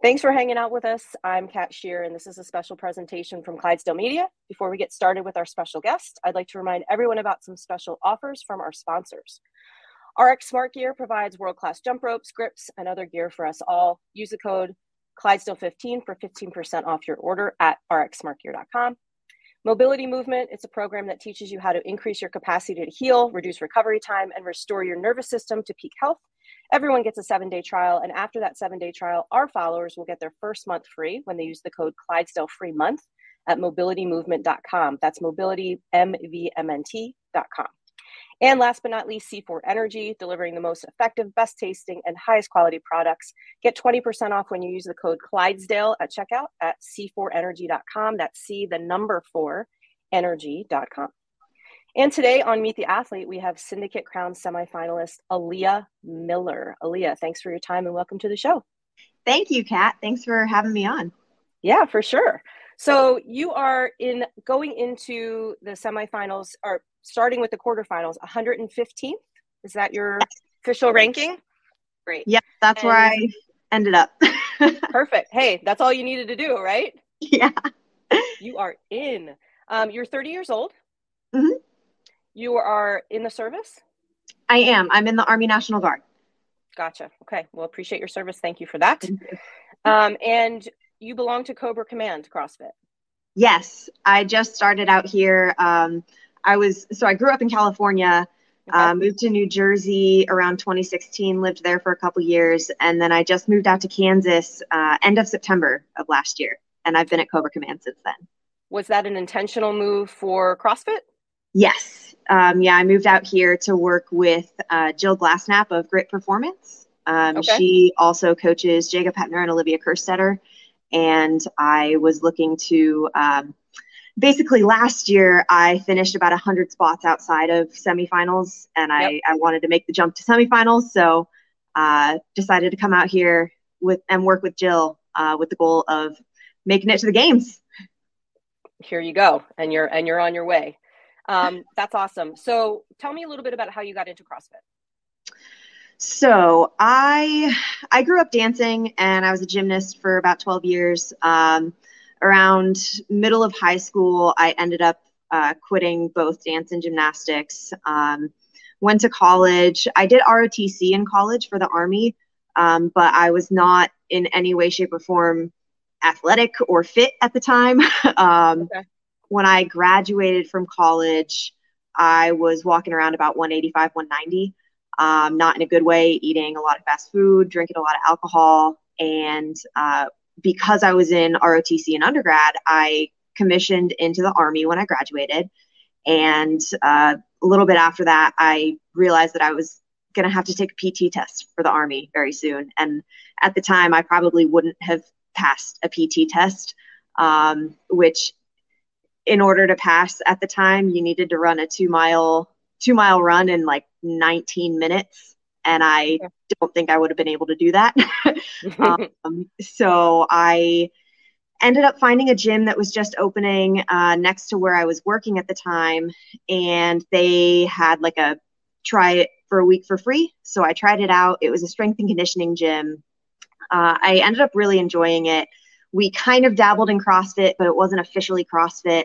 Thanks for hanging out with us. I'm Kat Shear, and this is a special presentation from Clydesdale Media. Before we get started with our special guest, I'd like to remind everyone about some special offers from our sponsors. RX Smart Gear provides world-class jump ropes, grips, and other gear for us all. Use the code Clydesdale15 for 15% off your order at rxsmartgear.com. Mobility Movement, it's a program that teaches you how to increase your capacity to heal, reduce recovery time, and restore your nervous system to peak health. Everyone gets a seven day trial. And after that seven day trial, our followers will get their first month free when they use the code Clydesdale Free Month at mobilitymovement.com. That's mobilitymvmnt.com. And last but not least, C4 Energy, delivering the most effective, best tasting, and highest quality products. Get 20% off when you use the code Clydesdale at checkout at c4energy.com. That's C, the number four, energy.com. And today on Meet the Athlete, we have Syndicate Crown semifinalist Ellia Miller. Ellia, thanks for your time and welcome to the show. Thank you, Kat. Thanks for having me on. Yeah, for sure. So you are in going into the semifinals or starting with the quarterfinals, 115th. Is that your official ranking? Great. Yeah, that's and where I ended up. perfect. Hey, that's all you needed to do, right? Yeah. You are in. Um, you're 30 years old. You are in the service? I am. I'm in the Army National Guard. Gotcha. Okay. Well, appreciate your service. Thank you for that. You. Um, and you belong to Cobra Command CrossFit. Yes, I just started out here. Um, I was so I grew up in California, okay. uh, moved to New Jersey around 2016, lived there for a couple years, and then I just moved out to Kansas uh, end of September of last year, and I've been at Cobra Command since then. Was that an intentional move for CrossFit? Yes. Um, yeah, I moved out here to work with uh, Jill Glassnap of Grit Performance. Um, okay. She also coaches Jacob Heppner and Olivia Kerstetter. And I was looking to um, basically last year, I finished about 100 spots outside of semifinals, and yep. I, I wanted to make the jump to semifinals. So uh, decided to come out here with and work with Jill uh, with the goal of making it to the games. Here you go, and you're and you're on your way. Um, that's awesome. So tell me a little bit about how you got into CrossFit. So I I grew up dancing and I was a gymnast for about 12 years. Um, around middle of high school, I ended up uh, quitting both dance and gymnastics. Um, went to college. I did ROTC in college for the Army, um, but I was not in any way, shape, or form athletic or fit at the time. um, okay when I graduated from college, I was walking around about 185, 190, um, not in a good way, eating a lot of fast food, drinking a lot of alcohol. And uh, because I was in ROTC in undergrad, I commissioned into the Army when I graduated. And uh, a little bit after that, I realized that I was going to have to take a PT test for the Army very soon. And at the time, I probably wouldn't have passed a PT test, um, which in order to pass at the time, you needed to run a two mile two mile run in like 19 minutes, and I don't think I would have been able to do that. um, so I ended up finding a gym that was just opening uh, next to where I was working at the time, and they had like a try it for a week for free. So I tried it out. It was a strength and conditioning gym. Uh, I ended up really enjoying it. We kind of dabbled in CrossFit, but it wasn't officially CrossFit.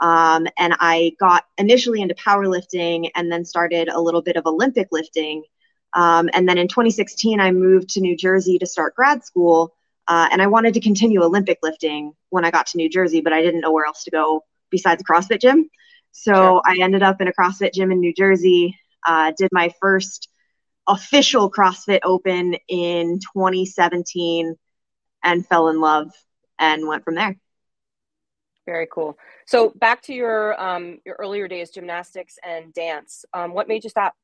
Um, and I got initially into powerlifting and then started a little bit of Olympic lifting. Um, and then in 2016, I moved to New Jersey to start grad school. Uh, and I wanted to continue Olympic lifting when I got to New Jersey, but I didn't know where else to go besides a CrossFit gym. So sure. I ended up in a CrossFit gym in New Jersey, uh, did my first official CrossFit Open in 2017 and fell in love and went from there. Very cool. So back to your um, your earlier days, gymnastics and dance. Um, what made you stop?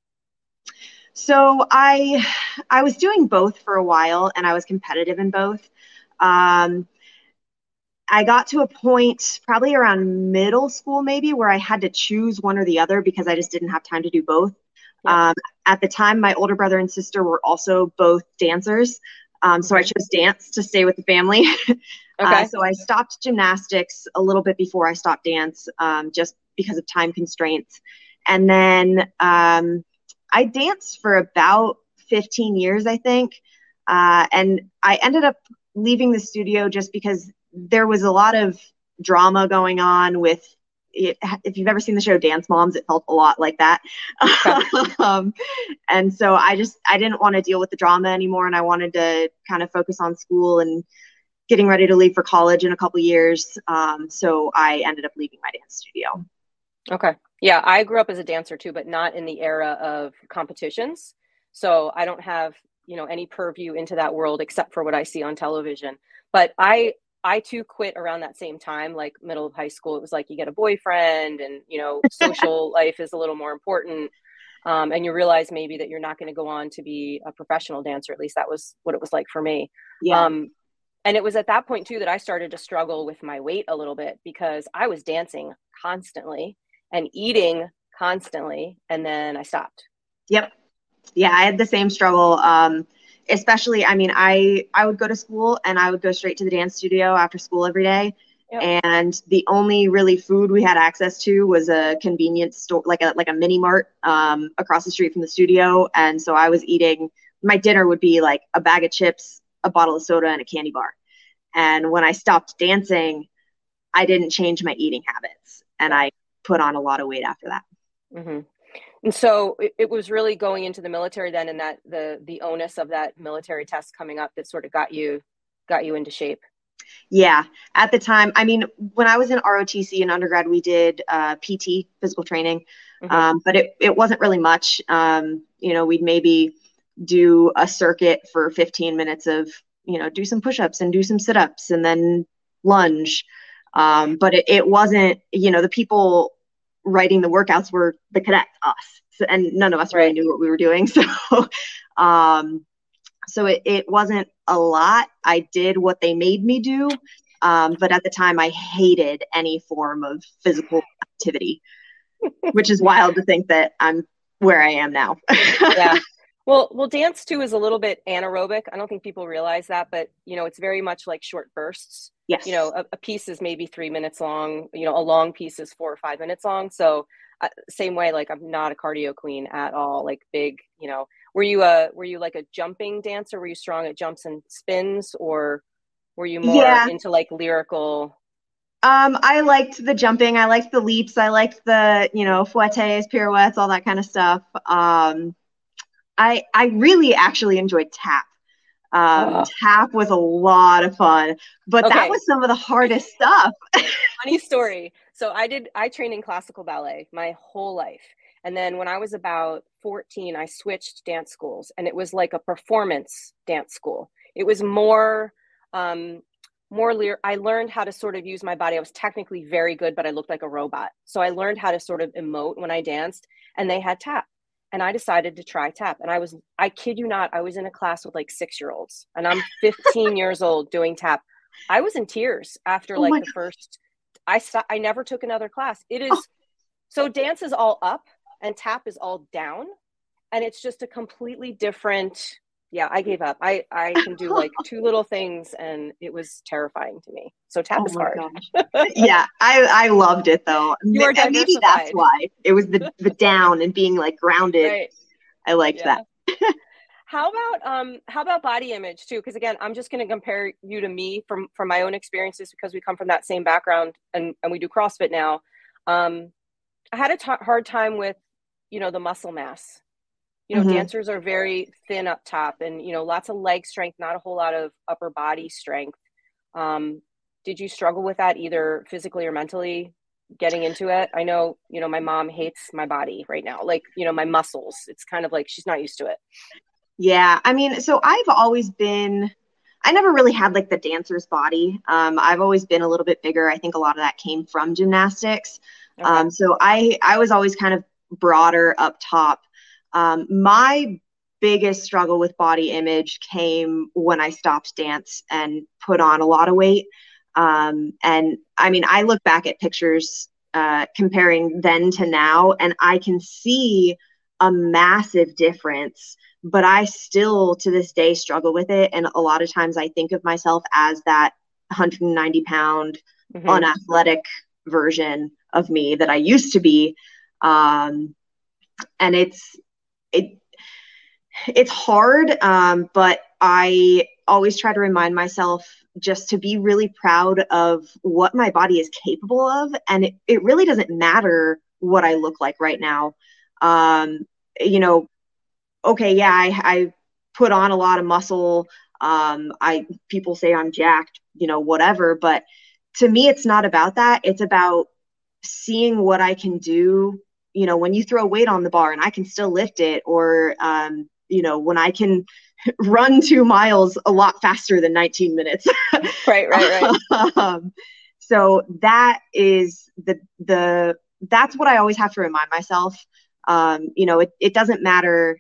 So I I was doing both for a while, and I was competitive in both. Um, I got to a point probably around middle school, maybe, where I had to choose one or the other because I just didn't have time to do both. Yeah. Um, at the time, my older brother and sister were also both dancers. Um, so I chose dance to stay with the family. Uh, okay. Uh, so I stopped gymnastics a little bit before I stopped dance, um, just because of time constraints. And then um, I danced for about 15 years, I think. Uh, and I ended up leaving the studio just because there was a lot of drama going on with it, if you've ever seen the show Dance Moms, it felt a lot like that. um, and so I just I didn't want to deal with the drama anymore, and I wanted to kind of focus on school and getting ready to leave for college in a couple years. Um, so I ended up leaving my dance studio. Okay. Yeah, I grew up as a dancer too, but not in the era of competitions. So I don't have you know any purview into that world except for what I see on television. But I I too quit around that same time, like middle of high school. It was like you get a boyfriend, and you know, social life is a little more important. Um, and you realize maybe that you're not going to go on to be a professional dancer. At least that was what it was like for me. Yeah. Um, and it was at that point too that I started to struggle with my weight a little bit because I was dancing constantly and eating constantly, and then I stopped. Yep. Yeah, I had the same struggle. Um, especially i mean i i would go to school and i would go straight to the dance studio after school every day. Yep. and the only really food we had access to was a convenience store like a like a mini mart um, across the street from the studio. And so i was eating my dinner would be like a bag of chips a bottle of soda and a candy bar. And when i stopped dancing i didn't change my eating habits. And i put on a lot of weight after that. Mm-hmm and so it, it, was really going into the military then and that the the onus of that military test coming up that sort of got you got you into shape. Yeah. At the time i mean when i was in rotc in undergrad we did uh, pt physical training. Mm-hmm. um, but it, it wasn't really much. Um, you know we'd maybe do a circuit for 15 minutes of you know do some push-ups and do some sit-ups and then lunge. Um, but it, it wasn't you know the people writing the workouts were the cadets, us, so, and none of us right. really knew what we were doing. So, um, so it, it wasn't a lot. I did what they made me do, um, but at the time, I hated any form of physical activity, which is wild to think that I'm where I am now. yeah. Well, well, dance too is a little bit anaerobic. I don't think people realize that, but you know, it's very much like short bursts. Yes. You know, a, a piece is maybe three minutes long. You know, a long piece is four or five minutes long. So, uh, same way, like I'm not a cardio queen at all. Like big, you know, were you a were you like a jumping dancer? Were you strong at jumps and spins, or were you more yeah. into like lyrical? Um, I liked the jumping. I liked the leaps. I liked the you know fouettes, pirouettes, all that kind of stuff. Um, I I really actually enjoyed tap. Um, uh, tap was a lot of fun, but okay. that was some of the hardest stuff. Funny story. So I did I trained in classical ballet my whole life. And then when I was about 14, I switched dance schools and it was like a performance dance school. It was more um more lear I learned how to sort of use my body. I was technically very good, but I looked like a robot. So I learned how to sort of emote when I danced and they had tap and I decided to try tap. And I was, I kid you not, I was in a class with like six year olds and I'm 15 years old doing tap. I was in tears after oh like the first, I st- I never took another class. It is, oh. so dance is all up and tap is all down. And it's just a completely different yeah, I gave up. I I can do like two little things, and it was terrifying to me. So tap oh is hard. yeah, I I loved it though. You are maybe that's why it was the the down and being like grounded. Right. I liked yeah. that. how about um how about body image too? Because again, I'm just going to compare you to me from from my own experiences because we come from that same background and and we do CrossFit now. Um, I had a t- hard time with you know the muscle mass you know mm-hmm. dancers are very thin up top and you know lots of leg strength not a whole lot of upper body strength. Um, did you struggle with that either physically or mentally getting into it? I know you know my mom hates my body right now like you know my muscles. It's kind of like she's not used to it. Yeah i mean so i've always been i never really had like the dancer's body. Um, i've always been a little bit bigger. I think a lot of that came from gymnastics. Okay. um, so i i was always kind of broader up top um, my biggest struggle with body image came when I stopped dance and put on a lot of weight. Um, and I mean, I look back at pictures uh, comparing then to now, and I can see a massive difference. But I still, to this day, struggle with it. And a lot of times I think of myself as that 190 pound, mm-hmm. unathletic version of me that I used to be. Um, and it's, it, it's hard, um, but I always try to remind myself just to be really proud of what my body is capable of. And it, it really doesn't matter what I look like right now. Um, you know, okay, yeah, I, I put on a lot of muscle. Um, I people say I'm jacked, you know, whatever. But to me, it's not about that. It's about seeing what I can do. You know, when you throw weight on the bar and I can still lift it, or um, you know, when I can run two miles a lot faster than 19 minutes. right, right, right. um, so that is the the that's what I always have to remind myself. Um, you know, it, it doesn't matter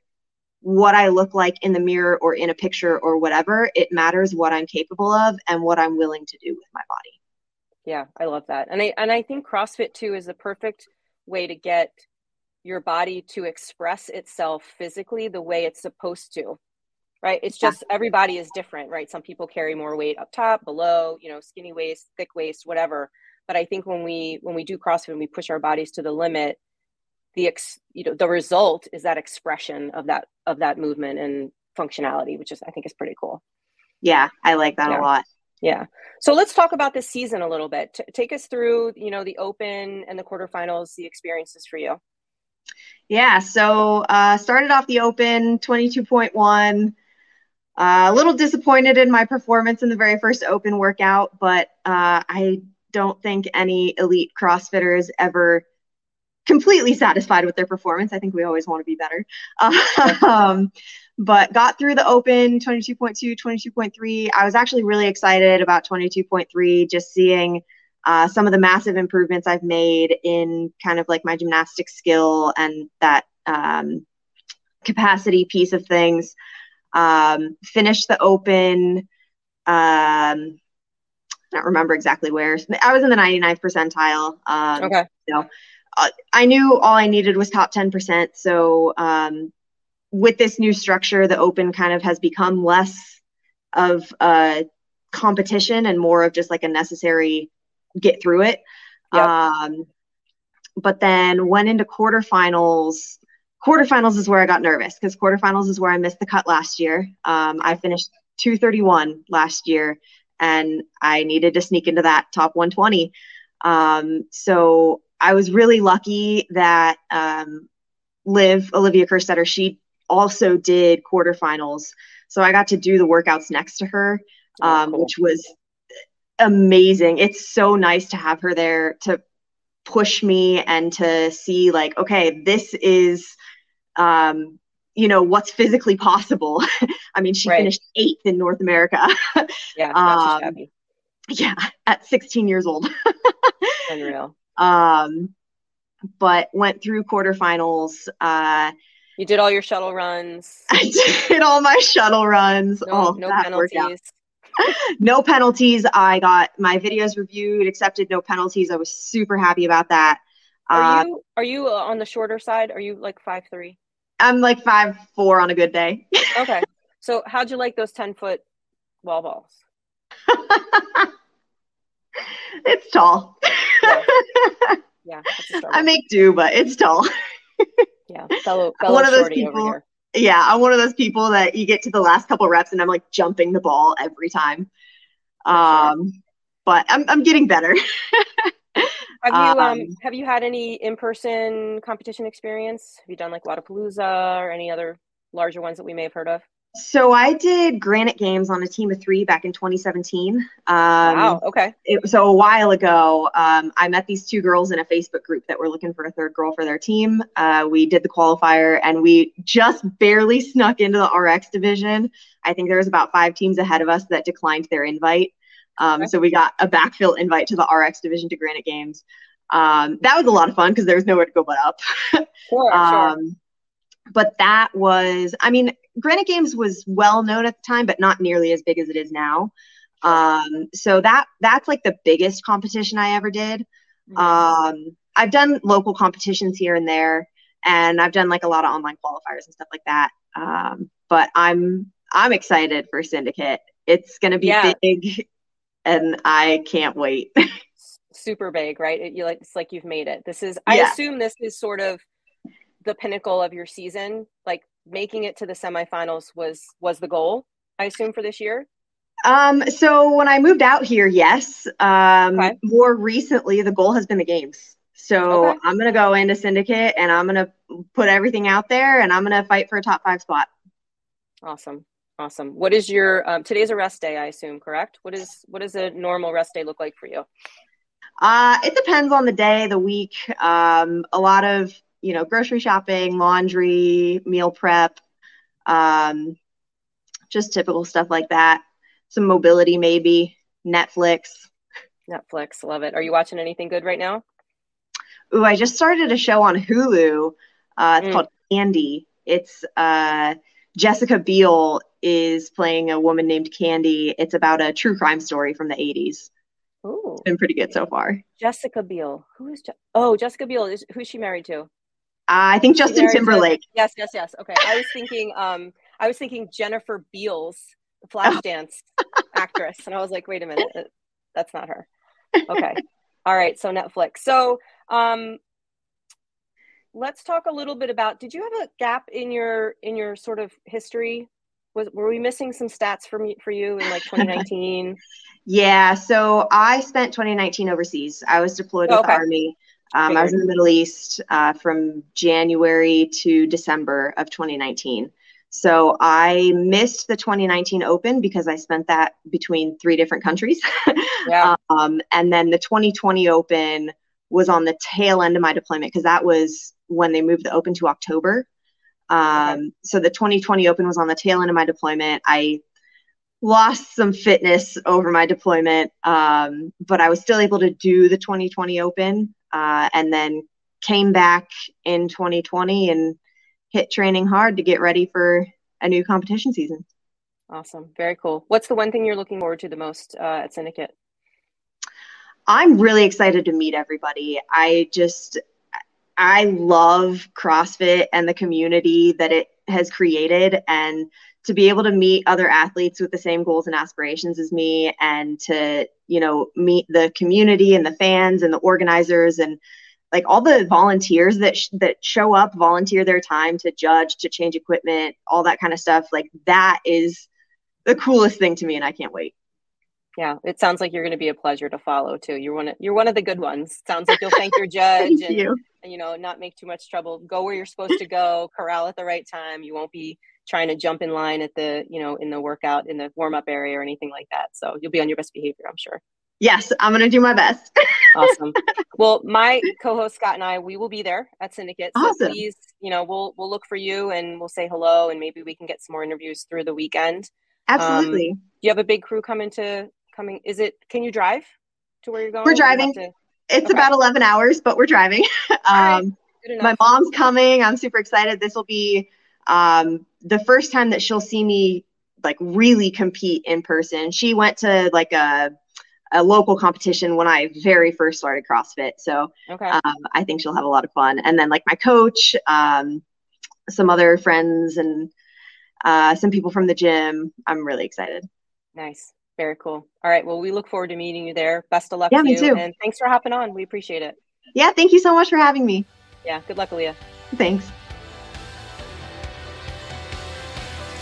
what I look like in the mirror or in a picture or whatever. It matters what I'm capable of and what I'm willing to do with my body. Yeah, I love that. And I and I think CrossFit too is the perfect way to get your body to express itself physically the way it's supposed to right? It's just everybody is different right? Some people carry more weight up top below you know skinny waist thick waist whatever. But i think when we when we do crossfit and we push our bodies to the limit the ex you know the result is that expression of that of that movement and functionality which is i think is pretty cool. Yeah i like that yeah. a lot yeah. So let's talk about this season a little bit. T- take us through you know the open and the quarterfinals the experiences for you. Yeah, so uh, started off the Open 22.1. Uh, a little disappointed in my performance in the very first Open workout, but uh, I don't think any elite CrossFitters ever completely satisfied with their performance. I think we always want to be better. um, but got through the Open 22.2, 22.3. I was actually really excited about 22.3, just seeing uh, some of the massive improvements I've made in kind of like my gymnastic skill and that um, capacity piece of things. Um, finished the open. Um, I don't remember exactly where. I was in the 99th percentile. Um, okay. Uh, I knew all I needed was top 10%. So um, with this new structure, the open kind of has become less of a competition and more of just like a necessary get through it. Yep. Um, but then went into quarterfinals. Quarterfinals is where I got nervous because quarterfinals is where I missed the cut last year. Um, I finished 231 last year and I needed to sneak into that top 120. Um, so I was really lucky that um, Liv, Olivia Kerstetter, she also did quarterfinals. So I got to do the workouts next to her, oh, um, cool. which was amazing. It's so nice to have her there to push me and to see like, okay, this is um, you know, what's physically possible. I mean, she right. finished eighth in North America. yeah, um, yeah, at 16 years old. Unreal. Um, but went through quarterfinals. Uh, you did all your shuttle runs. I did all my shuttle runs. No, oh, no penalties no penalties. I got my videos reviewed, accepted, no penalties. I was super happy about that. Are uh, you are you uh, on the shorter side? Are you like five three? I'm like five four on a good day. okay. So how'd you like those ten foot wall balls? it's tall. Yeah. I make do, but it's tall. yeah, fellow, fellow one of those people yeah, I'm one of those people that you get to the last couple reps and I'm like jumping the ball every time. Um, but I'm I'm getting better. have you um, um, have you had any in person competition experience? Have you done like Wodapalooza or any other larger ones that we may have heard of? So I did Granite Games on a team of three back in 2017. Um, wow. Okay. It, so a while ago, um, I met these two girls in a Facebook group that were looking for a third girl for their team. Uh, we did the qualifier and we just barely snuck into the RX division. I think there was about five teams ahead of us that declined their invite. Um, okay. So we got a backfill invite to the RX division to Granite Games. Um, that was a lot of fun because there was nowhere to go but up. sure, sure um, but that was, I mean, Granite Games was well known at the time, but not nearly as big as it is now. Um, so that that's like the biggest competition I ever did. Mm-hmm. Um, I've done local competitions here and there, and I've done like a lot of online qualifiers and stuff like that. Um, but I'm I'm excited for Syndicate. It's going to be yeah. big, and I can't wait. Super big, right? It, you like it's like you've made it. This is. I yeah. assume this is sort of the pinnacle of your season. Like making it to the semifinals was was the goal. I assume for this year. Um, so when I moved out here, yes. Um, okay. More recently, the goal has been the games. So okay. I'm gonna go into syndicate and I'm gonna put everything out there and I'm gonna fight for a top five spot. Awesome, awesome. What is your um, today's a rest day? I assume correct. What is what does a normal rest day look like for you? Uh, it depends on the day, the week. Um, a lot of you know grocery shopping, laundry, meal prep, um, just typical stuff like that. Some mobility, maybe Netflix. Netflix, love it. Are you watching anything good right now? Ooh, I just started a show on Hulu. Uh, it's mm. called Candy. It's uh, Jessica Biel is playing a woman named Candy. It's about a true crime story from the 80s. Ooh. It's been pretty good so far. Jessica Biel. Who is Je- Oh, Jessica Biel is who's she married to? Uh, I think Justin Timberlake. Yes, yes, yes. Okay. I was thinking um I was thinking Jennifer Beals, the Flashdance actress. And I was like, wait a minute, that's not her. Okay. All right. So Netflix. So um, let's talk a little bit about. Did you have a gap in your in your sort of history? Was were we missing some stats for me for you in like 2019? yeah. So I spent 2019 overseas. I was deployed with okay. the Army. Um, I was in the Middle East uh, from January to December of 2019. So I missed the 2019 Open because I spent that between three different countries. yeah. um, and then the 2020 Open was on the tail end of my deployment because that was when they moved the Open to October. Um, okay. So the 2020 Open was on the tail end of my deployment. I lost some fitness over my deployment, um, but I was still able to do the 2020 Open uh, and then came back in 2020 and hit training hard to get ready for a new competition season. Awesome. Very cool. What's the one thing you're looking forward to the most uh, at Syndicate? I'm really excited to meet everybody. I just, I love CrossFit and the community that it has created and to be able to meet other athletes with the same goals and aspirations as me and to, you know, meet the community and the fans and the organizers and like all the volunteers that sh- that show up volunteer their time to judge to change equipment all that kind of stuff. Like that is the coolest thing to me and i can't wait. Yeah it sounds like you're going to be a pleasure to follow too. You're one of you're one of the good ones. Sounds like you'll thank your judge thank and, you. and you know not make too much trouble. Go where you're supposed to go corral at the right time. You won't be trying to jump in line at the you know in the workout in the warm up area or anything like that so you'll be on your best behavior i'm sure Yes, I'm going to do my best. awesome. Well, my co-host Scott and I, we will be there at Syndicate. So awesome. please, you know, we'll we'll look for you and we'll say hello and maybe we can get some more interviews through the weekend. Absolutely. Um, you have a big crew coming to coming. Is it? Can you drive to where you're going? We're driving. To, it's okay. about 11 hours, but we're driving. um, right. my mom's coming. I'm super excited. This will be um, the first time that she'll see me like really compete in person. She went to like a a local competition when I very first started CrossFit. So okay. um, I think she'll have a lot of fun. And then like my coach, um, some other friends, and uh, some people from the gym. I'm really excited. Nice. Very cool. All right. Well, we look forward to meeting you there. Best of luck. Yeah, me too. And thanks for hopping on. We appreciate it. Yeah. Thank you so much for having me. Yeah. Good luck, Ellia. Thanks.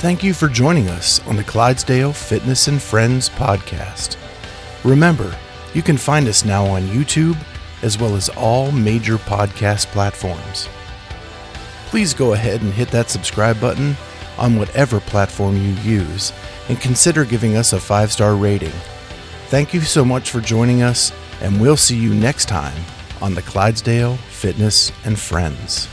Thank you for joining us on the Clydesdale Fitness and Friends podcast. Remember, you can find us now on YouTube as well as all major podcast platforms. Please go ahead and hit that subscribe button on whatever platform you use and consider giving us a five star rating. Thank you so much for joining us, and we'll see you next time on the Clydesdale Fitness and Friends.